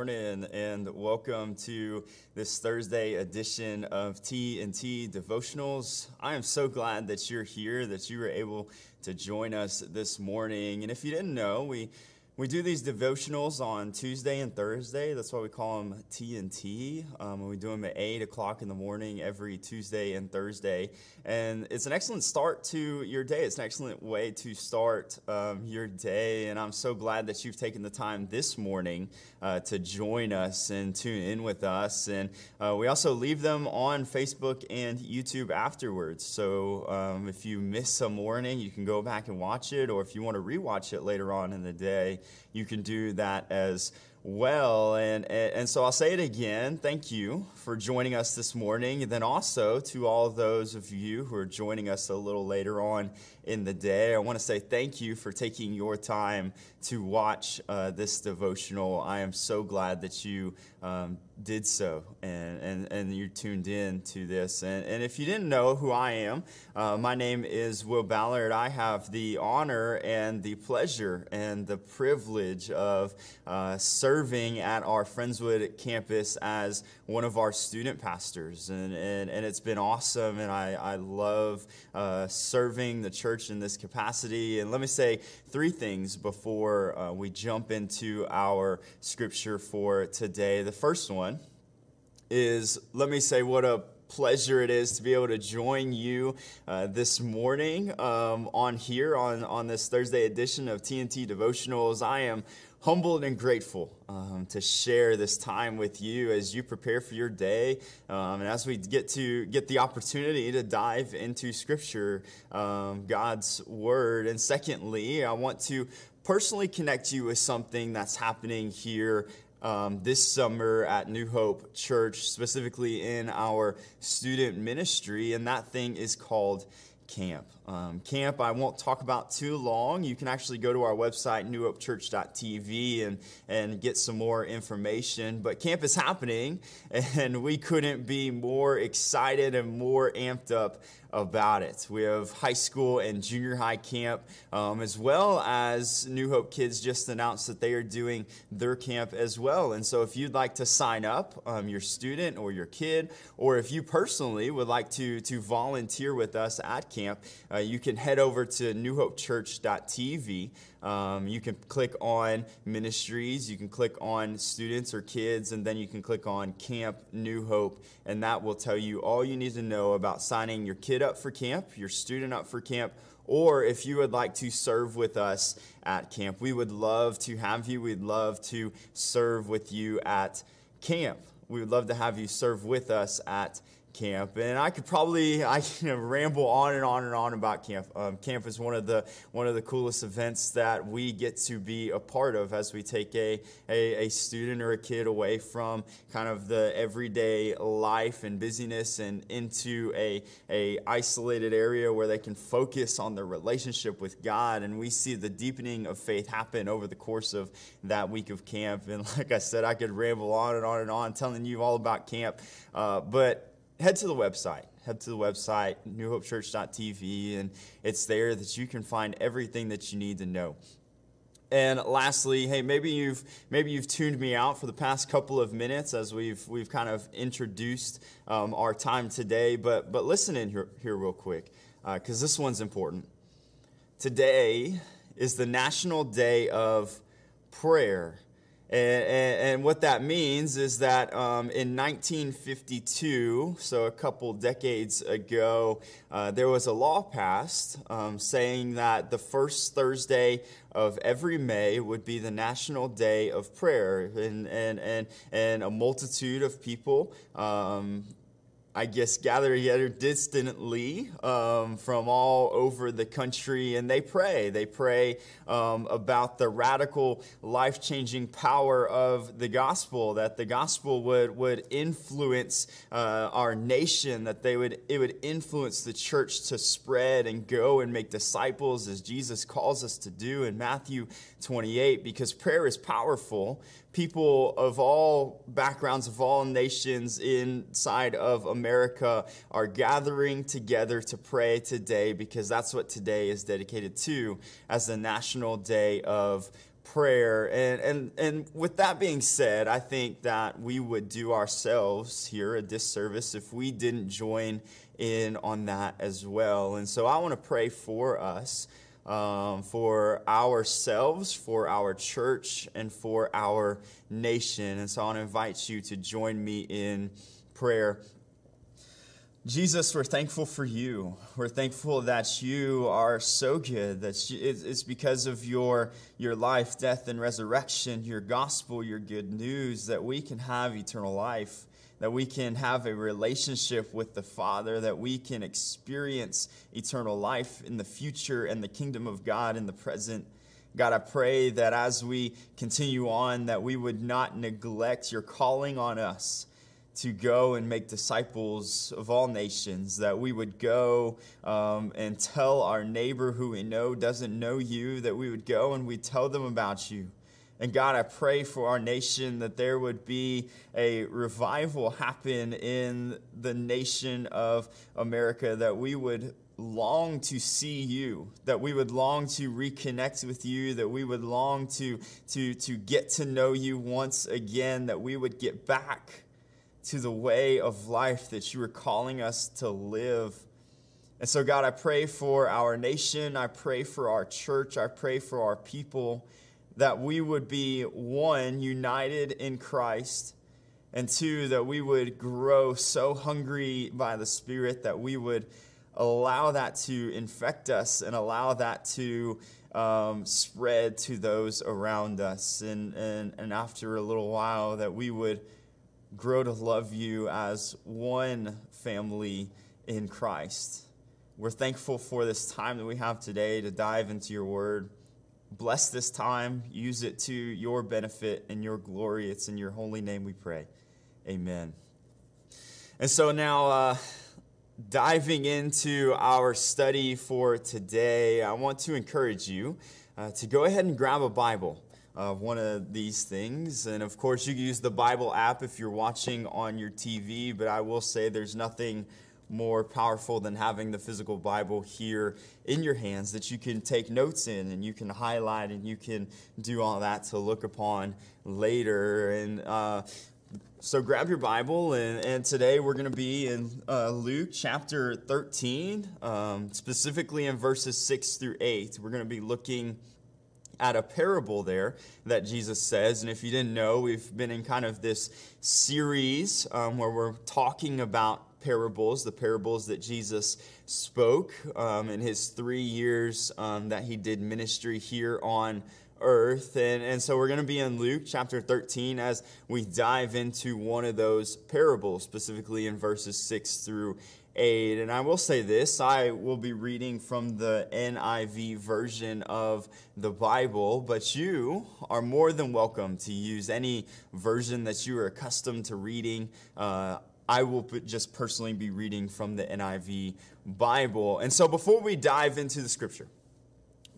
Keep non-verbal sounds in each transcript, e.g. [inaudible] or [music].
morning, and welcome to this Thursday edition of T and T Devotionals. I am so glad that you're here, that you were able to join us this morning. And if you didn't know, we we do these devotionals on Tuesday and Thursday. That's why we call them T and T. Um, we do them at eight o'clock in the morning every Tuesday and Thursday, and it's an excellent start to your day. It's an excellent way to start um, your day, and I'm so glad that you've taken the time this morning uh, to join us and tune in with us. And uh, we also leave them on Facebook and YouTube afterwards. So um, if you miss a morning, you can go back and watch it, or if you want to rewatch it later on in the day you can do that as well. And, and so I'll say it again. Thank you for joining us this morning. And then also to all those of you who are joining us a little later on in the day, I want to say thank you for taking your time to watch uh, this devotional. I am so glad that you um, did so and, and, and you tuned in to this. And, and if you didn't know who I am, uh, my name is Will Ballard. I have the honor and the pleasure and the privilege of uh, serving at our Friendswood campus as one of our student pastors. And, and, and it's been awesome, and I, I love uh, serving the church in this capacity. And let me say three things before uh, we jump into our scripture for today. The first one is let me say what a pleasure it is to be able to join you uh, this morning um, on here on, on this Thursday edition of TNT Devotionals. I am humbled and grateful um, to share this time with you as you prepare for your day um, and as we get to get the opportunity to dive into scripture um, god's word and secondly i want to personally connect you with something that's happening here um, this summer at New Hope Church, specifically in our student ministry, and that thing is called camp. Um, camp, I won't talk about too long. You can actually go to our website, newhopechurch.tv, and, and get some more information. But camp is happening, [laughs] and we couldn't be more excited and more amped up about it. We have high school and junior high camp, um, as well as New Hope Kids just announced that they are doing their camp as well. And so, if you'd like to sign up, um, your student or your kid, or if you personally would like to, to volunteer with us at camp, uh, you can head over to newhopechurch.tv. Um, you can click on ministries, you can click on students or kids, and then you can click on Camp New Hope, and that will tell you all you need to know about signing your kid up for camp, your student up for camp, or if you would like to serve with us at camp. We would love to have you. We'd love to serve with you at camp. We would love to have you serve with us at camp and i could probably i [laughs] can ramble on and on and on about camp um, camp is one of the one of the coolest events that we get to be a part of as we take a, a, a student or a kid away from kind of the everyday life and busyness and into a, a isolated area where they can focus on their relationship with god and we see the deepening of faith happen over the course of that week of camp and [laughs] like i said i could ramble on and on and on telling you all about camp uh, but head to the website. Head to the website, newhopechurch.tv, and it's there that you can find everything that you need to know. And lastly, hey, maybe you've maybe you've tuned me out for the past couple of minutes as we've we've kind of introduced um, our time today. But but listen in here here real quick because uh, this one's important. Today is the National Day of Prayer. And, and, what that means is that um, in 1952, so a couple decades ago, uh, there was a law passed um, saying that the first Thursday of every May would be the National Day of Prayer. And, and, and, and a multitude of people um, I guess, gather together distantly um, from all over the country and they pray. They pray um, about the radical, life changing power of the gospel, that the gospel would, would influence uh, our nation, that they would, it would influence the church to spread and go and make disciples as Jesus calls us to do in Matthew 28, because prayer is powerful people of all backgrounds, of all nations inside of America are gathering together to pray today because that's what today is dedicated to as the National Day of prayer. And, and, and with that being said, I think that we would do ourselves here a disservice if we didn't join in on that as well. And so I want to pray for us, um, for ourselves, for our church, and for our nation. And so I want to invite you to join me in prayer. Jesus, we're thankful for you. We're thankful that you are so good. That it's because of your, your life, death, and resurrection, your gospel, your good news, that we can have eternal life, that we can have a relationship with the Father, that we can experience eternal life in the future and the kingdom of God in the present. God, I pray that as we continue on, that we would not neglect your calling on us to go and make disciples of all nations, that we would go um, and tell our neighbor who we know doesn't know you, that we would go and we tell them about you. And God, I pray for our nation that there would be a revival happen in the nation of America, that we would long to see you, that we would long to reconnect with you, that we would long to, to, to get to know you once again, that we would get back to the way of life that you are calling us to live. And so, God, I pray for our nation. I pray for our church. I pray for our people that we would be one, united in Christ, and two, that we would grow so hungry by the Spirit that we would allow that to infect us and allow that to um, spread to those around us. And, and, and after a little while, that we would grow to love you as one family in Christ. We're thankful for this time that we have today to dive into your word. Bless this time, use it to your benefit and your glory. It's in your holy name we pray. Amen. And so now, uh, diving into our study for today, I want to encourage you uh, to go ahead and grab a Bible of one of these things. And of course, you can use the Bible app if you're watching on your TV, but I will say there's nothing more powerful than having the physical Bible here in your hands that you can take notes in and you can highlight and you can do all that to look upon later. And uh, so grab your Bible, and, and today we're going to be in uh, Luke chapter 13, um, specifically in verses 6 through 8. We're going to be looking at a parable there that Jesus says. And if you didn't know, we've been in kind of this series um, where we're talking about parables, the parables that Jesus spoke um, in his three years um, that he did ministry here on earth. And, and so we're going to be in Luke chapter 13 as we dive into one of those parables, specifically in verses 6 through 8. And I will say this I will be reading from the NIV version of the Bible, but you are more than welcome to use any version that you are accustomed to reading. Uh, I will just personally be reading from the NIV Bible. And so before we dive into the scripture,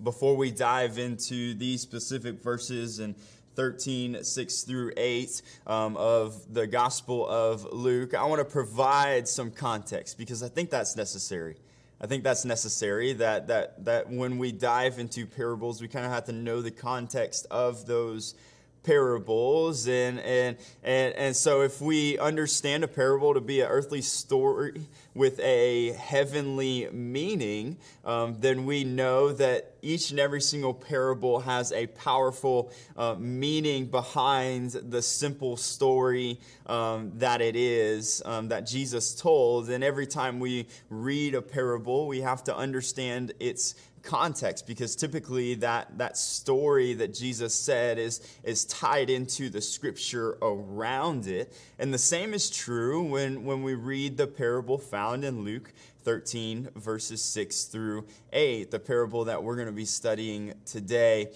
before we dive into these specific verses and 13, 6 through 8 um, of the Gospel of Luke, I want to provide some context because I think that's necessary. I think that's necessary that, that, that when we dive into parables, we kind of have to know the context of those parables and, and and and so if we understand a parable to be an earthly story with a heavenly meaning um, then we know that each and every single parable has a powerful uh, meaning behind the simple story um, that it is um, that jesus told. And every time we read a parable we have to understand its context because typically that, that story that Jesus said is, is tied into the scripture around it. And the same is true when, when we read the parable found in Luke 13, verses 6 through 8, the parable that we're going to be studying today.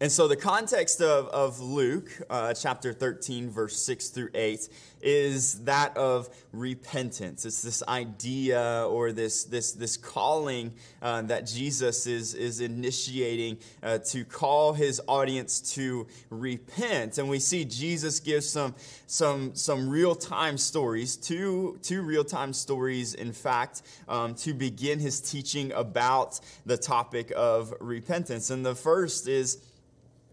And so, the context of, of Luke uh, chapter 13, verse 6 through 8, is that of repentance. It's this idea or this, this, this calling uh, that Jesus is, is initiating uh, to call his audience to repent. And we see Jesus give some, some, some real time stories, two, two real time stories, in fact, um, to begin his teaching about the topic of repentance. And the first is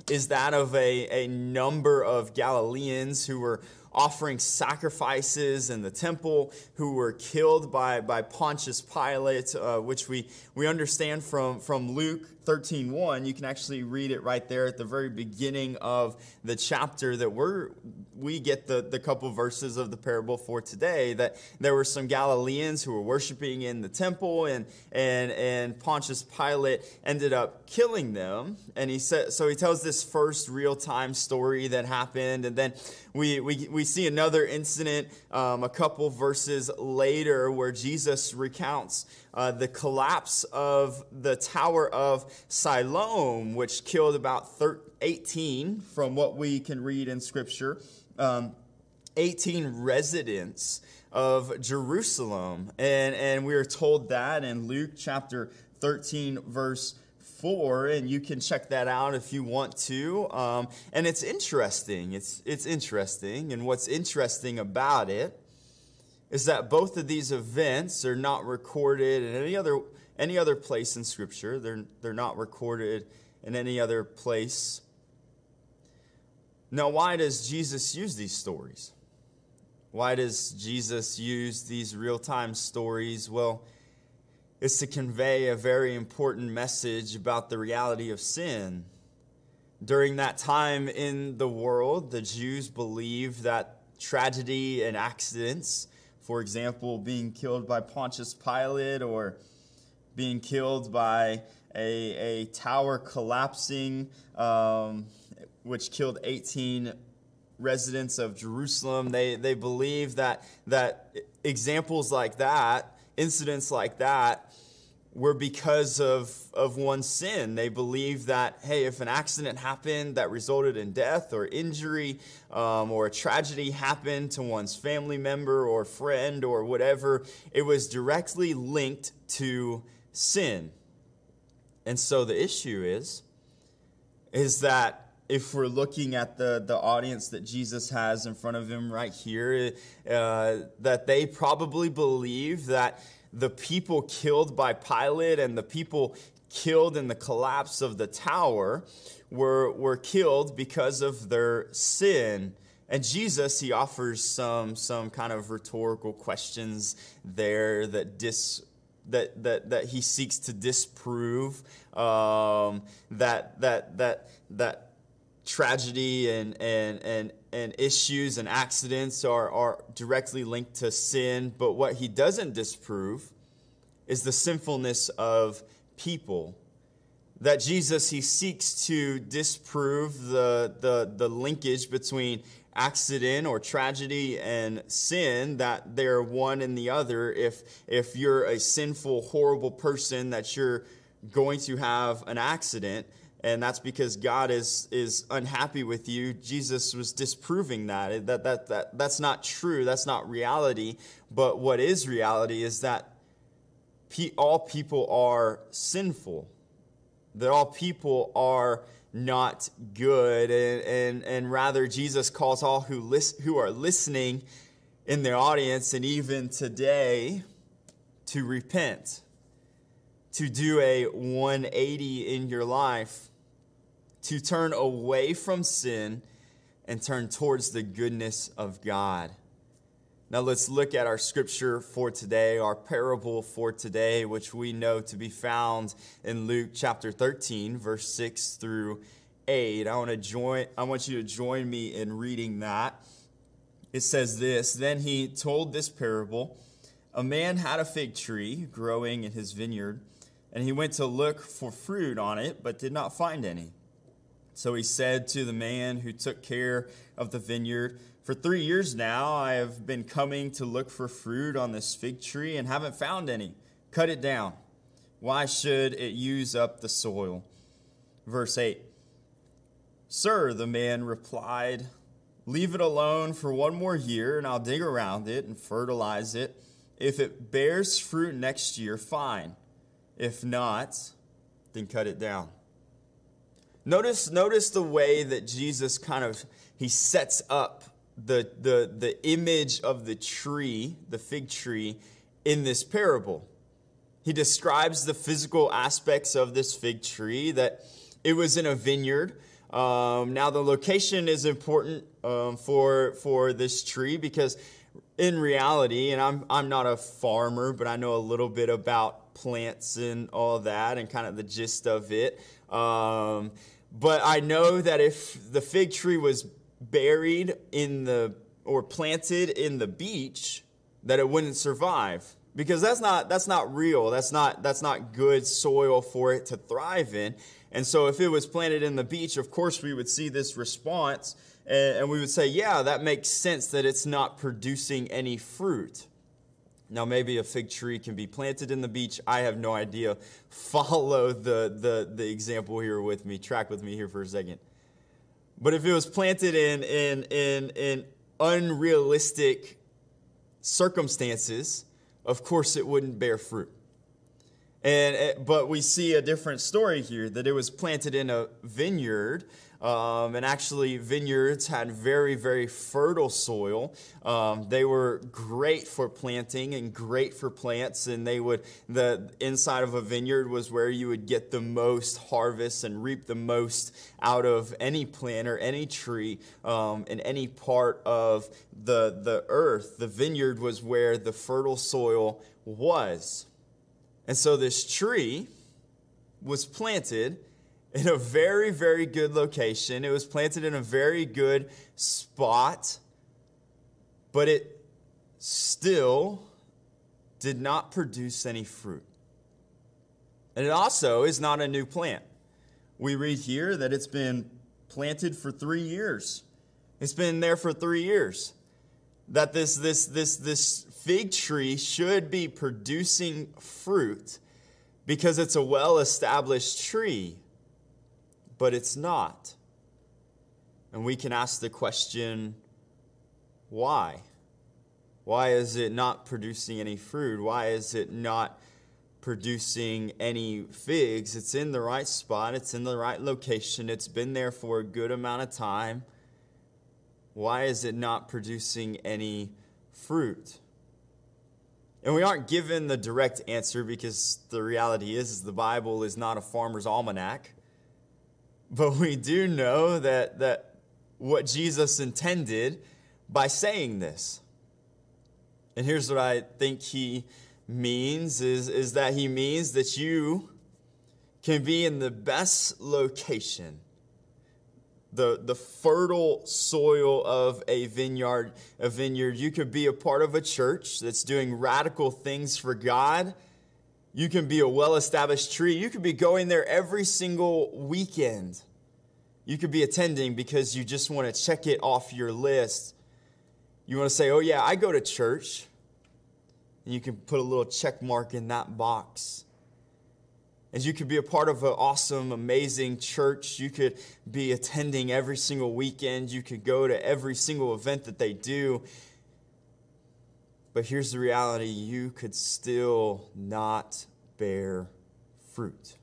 is that of a, a number of Galileans who were offering sacrifices in the temple, who were killed by, by Pontius Pilate, uh, which we, we understand from, from Luke 13.1. You can actually read it right there at the very beginning of the chapter that we're, we get the, the couple verses of the parable for today, that there were some Galileans who were worshiping in the temple, and, and, and Pontius Pilate ended up killing them. And he said, so he tells this first real-time story that happened, and then we, we, we see another incident um, a couple verses later where Jesus recounts uh, the collapse of the Tower of Siloam, which killed about 18, from what we can read in Scripture, um, 18 residents of Jerusalem. And, and we are told that in Luke chapter 13, verse 4, and you can check that out if you want to. Um, and it's interesting. It's, it's interesting. And what's interesting about it is that both of these events are not recorded in any other, any other place in Scripture. They're, they're not recorded in any other place. Now, why does Jesus use these stories? Why does Jesus use these real time stories? Well, it's to convey a very important message about the reality of sin. During that time in the world, the Jews believed that tragedy and accidents for example, being killed by Pontius Pilate or being killed by a, a tower collapsing, um, which killed 18 residents of Jerusalem. They, they believe that, that examples like that, incidents like that, were because of, of one's sin. They believed that, hey, if an accident happened that resulted in death or injury um, or a tragedy happened to one's family member or friend or whatever, it was directly linked to sin. And so the issue is, is that if we're looking at the, the audience that Jesus has in front of him right here, uh, that they probably believe that the people killed by Pilate and the people killed in the collapse of the tower were, were killed because of their sin. And Jesus, he offers some, some kind of rhetorical questions there that dis, that, that, that he seeks to disprove um, that, that, that, that tragedy and, and, and, and issues and accidents are, are directly linked to sin, but what he doesn't disprove is the sinfulness of people. That Jesus, he seeks to disprove the, the, the linkage between accident or tragedy and sin, that they're one and the other. If, if you're a sinful, horrible person, that you're going to have an accident and that's because God is, is unhappy with you. Jesus was disproving that. That, that, that. That's not true. That's not reality. But what is reality is that all people are sinful, that all people are not good. And, and, and rather, Jesus calls all who, lis- who are listening in their audience and even today to repent, to do a 180 in your life to turn away from sin and turn towards the goodness of God. Now let's look at our scripture for today, our parable for today, which we know to be found in Luke chapter 13, verse 6 through 8. I want to join I want you to join me in reading that. It says this, then he told this parable, a man had a fig tree growing in his vineyard, and he went to look for fruit on it, but did not find any. So he said to the man who took care of the vineyard, For three years now I have been coming to look for fruit on this fig tree and haven't found any. Cut it down. Why should it use up the soil? Verse 8 Sir, the man replied, Leave it alone for one more year, and I'll dig around it and fertilize it. If it bears fruit next year, fine. If not, then cut it down. Notice, notice the way that Jesus kind of he sets up the, the, the image of the tree, the fig tree, in this parable. He describes the physical aspects of this fig tree, that it was in a vineyard. Um, now, the location is important um, for, for this tree because, in reality, and I'm, I'm not a farmer, but I know a little bit about plants and all that and kind of the gist of it. Um, but I know that if the fig tree was buried in the or planted in the beach, that it wouldn't survive because that's not that's not real. That's not that's not good soil for it to thrive in. And so if it was planted in the beach, of course we would see this response and, and we would say, yeah, that makes sense that it's not producing any fruit. Now, maybe a fig tree can be planted in the beach. I have no idea. [laughs] Follow the, the, the example here with me. Track with me here for a second. But if it was planted in, in, in, in unrealistic circumstances, of course it wouldn't bear fruit. And, eh, but we see a different story here that it was planted in a vineyard um, and actually, vineyards had very, very fertile soil. Um, they were great for planting and great for plants. And they would, the inside of a vineyard was where you would get the most harvest and reap the most out of any plant or any tree um, in any part of the, the earth. The vineyard was where the fertile soil was. And so this tree was planted in a very, very good location. It was planted in a very good spot, but it still did not produce any fruit. And it also is not a new plant. We read here that it's been planted for three years. It's been there for three years. That this, this, this, this fig tree should be producing fruit because it's a well established tree but it's not. And we can ask the question why? Why is it not producing any fruit? Why is it not producing any figs? It's in the right spot, it's in the right location, it's been there for a good amount of time. Why is it not producing any fruit? And we aren't given the direct answer because the reality is, is the Bible is not a farmer's almanac. But we do know that, that what Jesus intended by saying this. And here's what I think he means is, is that he means that you can be in the best location, the, the fertile soil of a vineyard, a vineyard. You could be a part of a church that's doing radical things for God you can be a well established tree. You could be going there every single weekend. You could be attending because you just want to check it off your list. You want to say, oh, yeah, I go to church. And you can put a little check mark in that box. And you could be a part of an awesome, amazing church. You could be attending every single weekend. You could go to every single event that they do. But here's the reality you could still not bear fruit.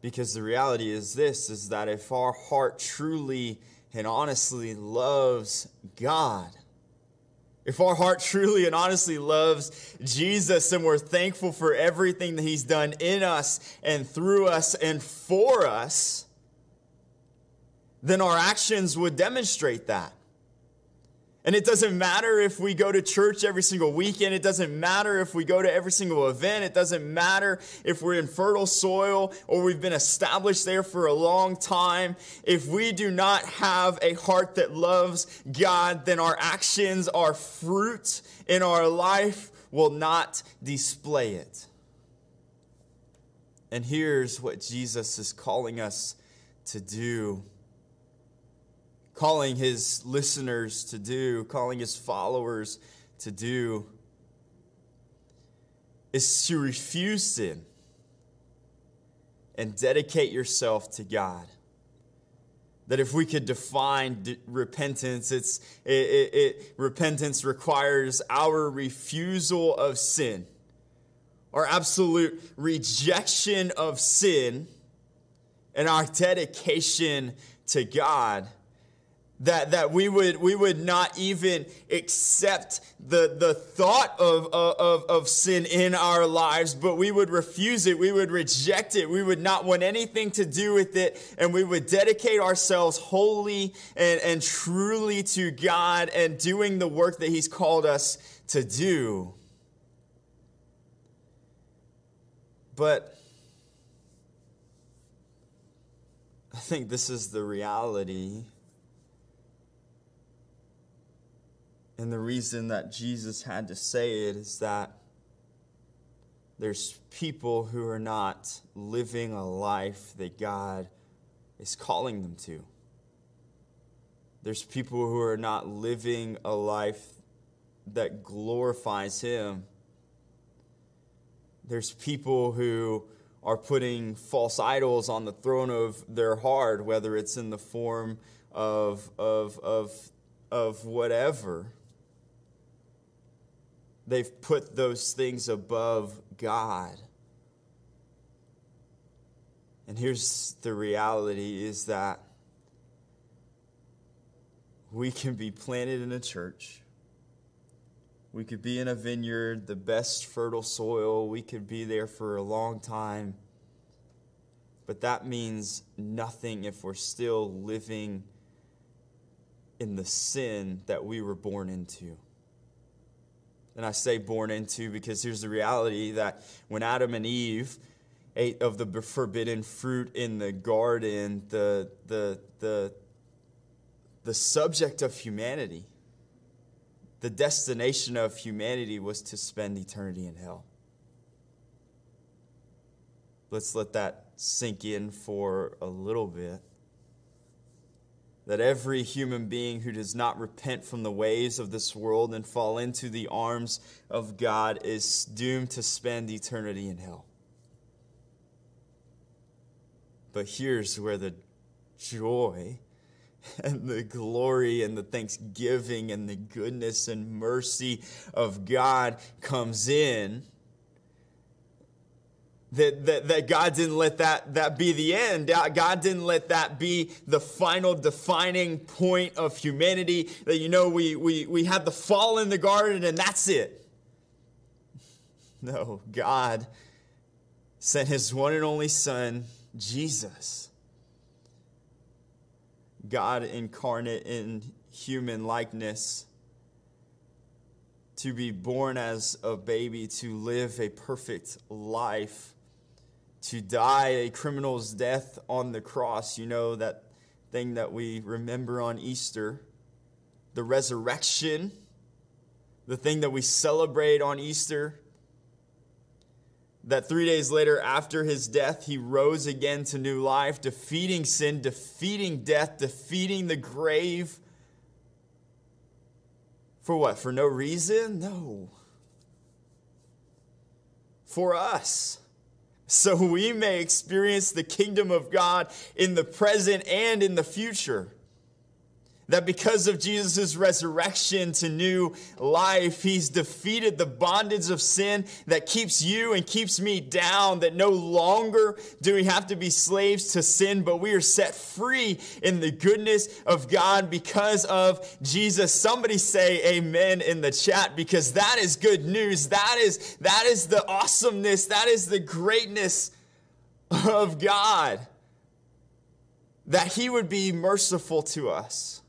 Because the reality is this is that if our heart truly and honestly loves God, if our heart truly and honestly loves Jesus and we're thankful for everything that He's done in us and through us and for us, then our actions would demonstrate that. And it doesn't matter if we go to church every single weekend. It doesn't matter if we go to every single event. It doesn't matter if we're in fertile soil or we've been established there for a long time. If we do not have a heart that loves God, then our actions, our fruit in our life will not display it. And here's what Jesus is calling us to do calling his listeners to do, calling his followers to do, is to refuse sin and dedicate yourself to God. That if we could define d- repentance, it's, it, it, it, repentance requires our refusal of sin, our absolute rejection of sin, and our dedication to God that, that we, would, we would not even accept the, the thought of, of, of sin in our lives, but we would refuse it. We would reject it. We would not want anything to do with it. And we would dedicate ourselves wholly and, and truly to God and doing the work that He's called us to do. But I think this is the reality And the reason that Jesus had to say it is that there's people who are not living a life that God is calling them to. There's people who are not living a life that glorifies Him. There's people who are putting false idols on the throne of their heart, whether it's in the form of, of, of, of whatever. They've put those things above God. And here's the reality is that we can be planted in a church. We could be in a vineyard, the best fertile soil. We could be there for a long time. But that means nothing if we're still living in the sin that we were born into. And I say born into because here's the reality that when Adam and Eve ate of the forbidden fruit in the garden, the, the, the, the subject of humanity, the destination of humanity was to spend eternity in hell. Let's let that sink in for a little bit that every human being who does not repent from the ways of this world and fall into the arms of God is doomed to spend eternity in hell. But here's where the joy [laughs] and the glory and the thanksgiving and the goodness and mercy of God comes in that, that, that God didn't let that, that be the end. God didn't let that be the final defining point of humanity. That, you know, we, we, we had the fall in the garden and that's it. [laughs] No, God sent his one and only Son, Jesus. God incarnate in human likeness to be born as a baby, to live a perfect life to die a criminal's death on the cross. You know, that thing that we remember on Easter, the resurrection, the thing that we celebrate on Easter. That three days later, after his death, he rose again to new life, defeating sin, defeating death, defeating the grave. For what? For no reason? No. For us so we may experience the kingdom of God in the present and in the future that because of Jesus' resurrection to new life, he's defeated the bondage of sin that keeps you and keeps me down, that no longer do we have to be slaves to sin, but we are set free in the goodness of God because of Jesus. Somebody say amen in the chat because that is good news. That is, that is the awesomeness. That is the greatness of God. That he would be merciful to us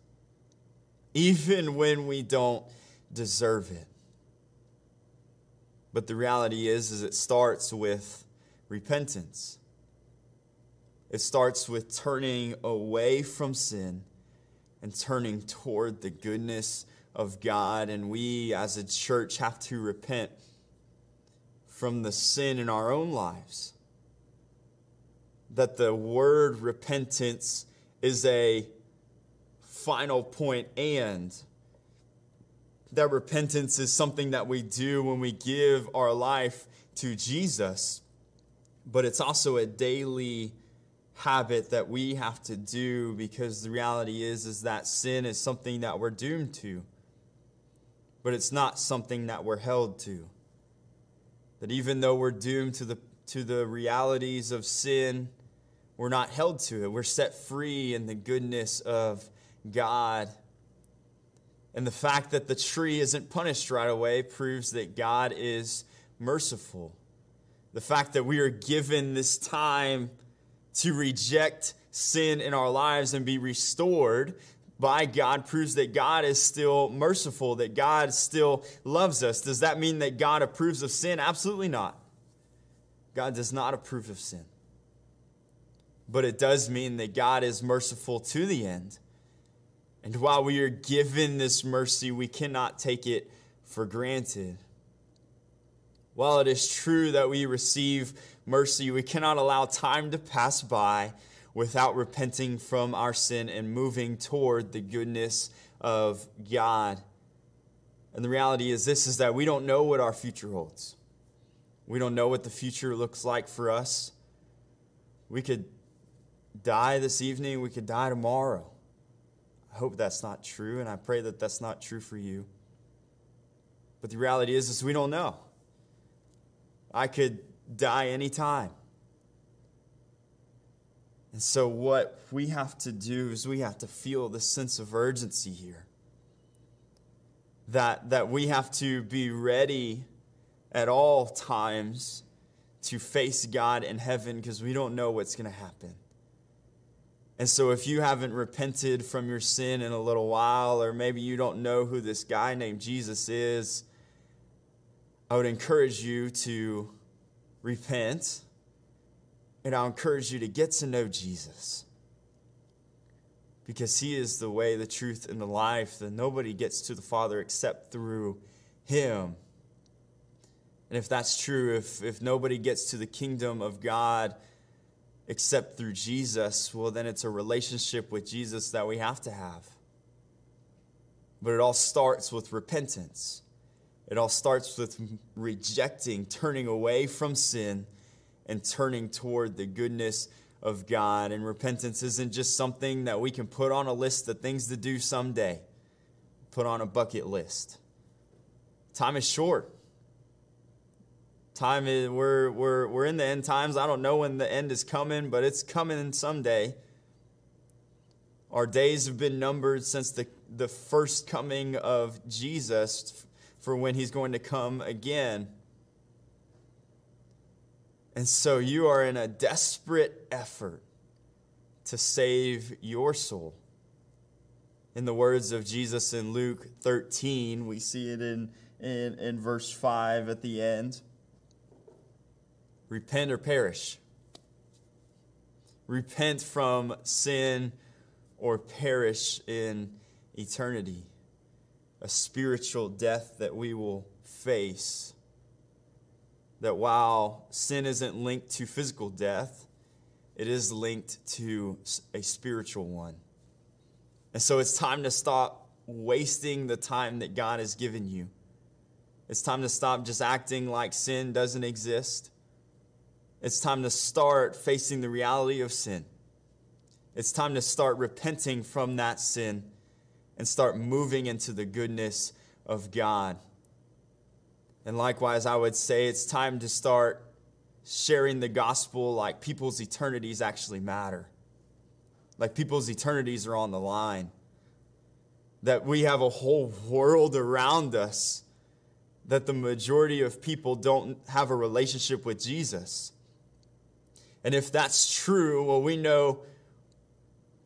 even when we don't deserve it. But the reality is, is it starts with repentance. It starts with turning away from sin and turning toward the goodness of God. And we as a church have to repent from the sin in our own lives. That the word repentance is a final point, and that repentance is something that we do when we give our life to Jesus, but it's also a daily habit that we have to do because the reality is is that sin is something that we're doomed to but it's not something that we're held to. That even though we're doomed to the to the realities of sin we're not held to it. We're set free in the goodness of God. And the fact that the tree isn't punished right away proves that God is merciful. The fact that we are given this time to reject sin in our lives and be restored by God proves that God is still merciful, that God still loves us. Does that mean that God approves of sin? Absolutely not. God does not approve of sin. But it does mean that God is merciful to the end. And while we are given this mercy, we cannot take it for granted. While it is true that we receive mercy, we cannot allow time to pass by without repenting from our sin and moving toward the goodness of God. And the reality is this is that we don't know what our future holds. We don't know what the future looks like for us. We could die this evening, we could die tomorrow. I hope that's not true, and I pray that that's not true for you. But the reality is, is we don't know. I could die anytime. And so, what we have to do is we have to feel the sense of urgency here. That, that we have to be ready at all times to face God in heaven because we don't know what's going to happen. And so, if you haven't repented from your sin in a little while, or maybe you don't know who this guy named Jesus is, I would encourage you to repent and I'll encourage you to get to know Jesus because he is the way, the truth, and the life that nobody gets to the Father except through him. And if that's true, if, if nobody gets to the kingdom of God except through Jesus, well, then it's a relationship with Jesus that we have to have. But it all starts with repentance. It all starts with rejecting, turning away from sin and turning toward the goodness of God. And repentance isn't just something that we can put on a list of things to do someday, put on a bucket list. Time is short. Time is, we're, we're, we're in the end times. I don't know when the end is coming, but it's coming someday. Our days have been numbered since the, the first coming of Jesus for when he's going to come again. And so you are in a desperate effort to save your soul. In the words of Jesus in Luke 13, we see it in, in, in verse 5 at the end repent or perish. Repent from sin or perish in eternity. A spiritual death that we will face that while sin isn't linked to physical death, it is linked to a spiritual one. And so it's time to stop wasting the time that God has given you. It's time to stop just acting like sin doesn't exist. It's time to start facing the reality of sin. It's time to start repenting from that sin and start moving into the goodness of God. And likewise, I would say it's time to start sharing the gospel like people's eternities actually matter. Like people's eternities are on the line. That we have a whole world around us that the majority of people don't have a relationship with Jesus. And if that's true, well, we know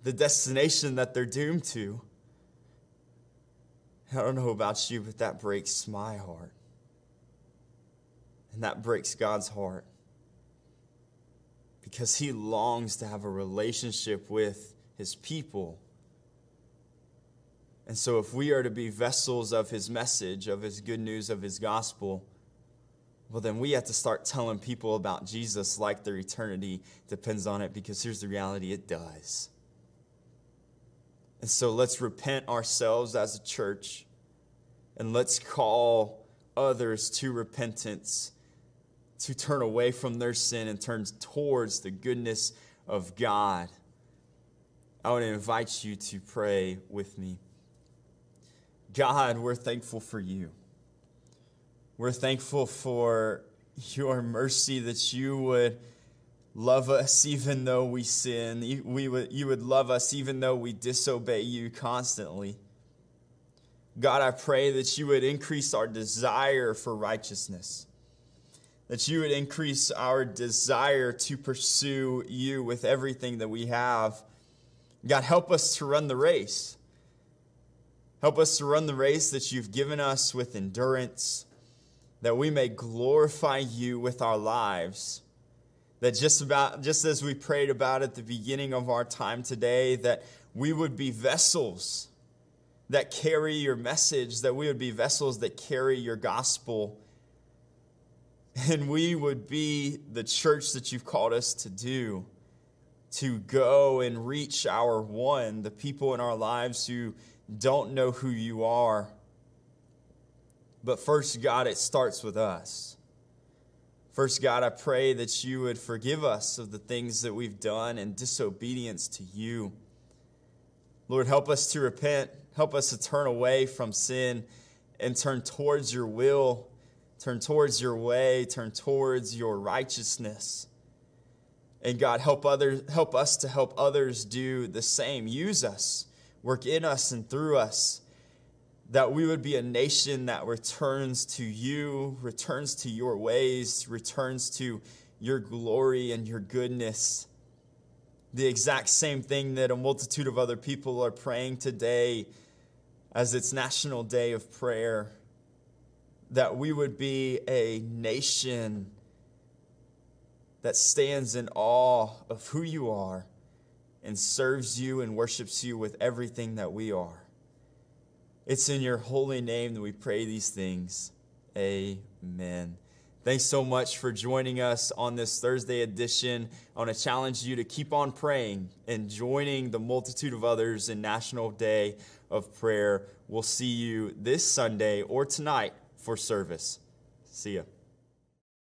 the destination that they're doomed to. I don't know about you, but that breaks my heart. And that breaks God's heart because he longs to have a relationship with his people. And so, if we are to be vessels of his message, of his good news, of his gospel, well, then we have to start telling people about Jesus like their eternity depends on it because here's the reality it does. And so, let's repent ourselves as a church and let's call others to repentance to turn away from their sin and turn towards the goodness of God. I want to invite you to pray with me. God, we're thankful for you. We're thankful for your mercy that you would love us even though we sin. We would, you would love us even though we disobey you constantly. God, I pray that you would increase our desire for righteousness, that you would increase our desire to pursue you with everything that we have. God, help us to run the race. Help us to run the race that you've given us with endurance, that we may glorify you with our lives. That just about just as we prayed about at the beginning of our time today, that we would be vessels that carry your message, that we would be vessels that carry your gospel. And we would be the church that you've called us to do, to go and reach our one, the people in our lives who don't know who you are. But first, God, it starts with us. First, God, I pray that you would forgive us of the things that we've done in disobedience to you. Lord, help us to repent Help us to turn away from sin and turn towards your will, turn towards your way, turn towards your righteousness. And God, help others help us to help others do the same. Use us, work in us and through us. That we would be a nation that returns to you, returns to your ways, returns to your glory and your goodness. The exact same thing that a multitude of other people are praying today as its National Day of Prayer, that we would be a nation that stands in awe of who you are and serves you and worships you with everything that we are. It's in your holy name that we pray these things. Amen. Thanks so much for joining us on this Thursday edition. I want to challenge you to keep on praying and joining the multitude of others in National Day of Prayer. We'll see you this Sunday or tonight for service. See ya.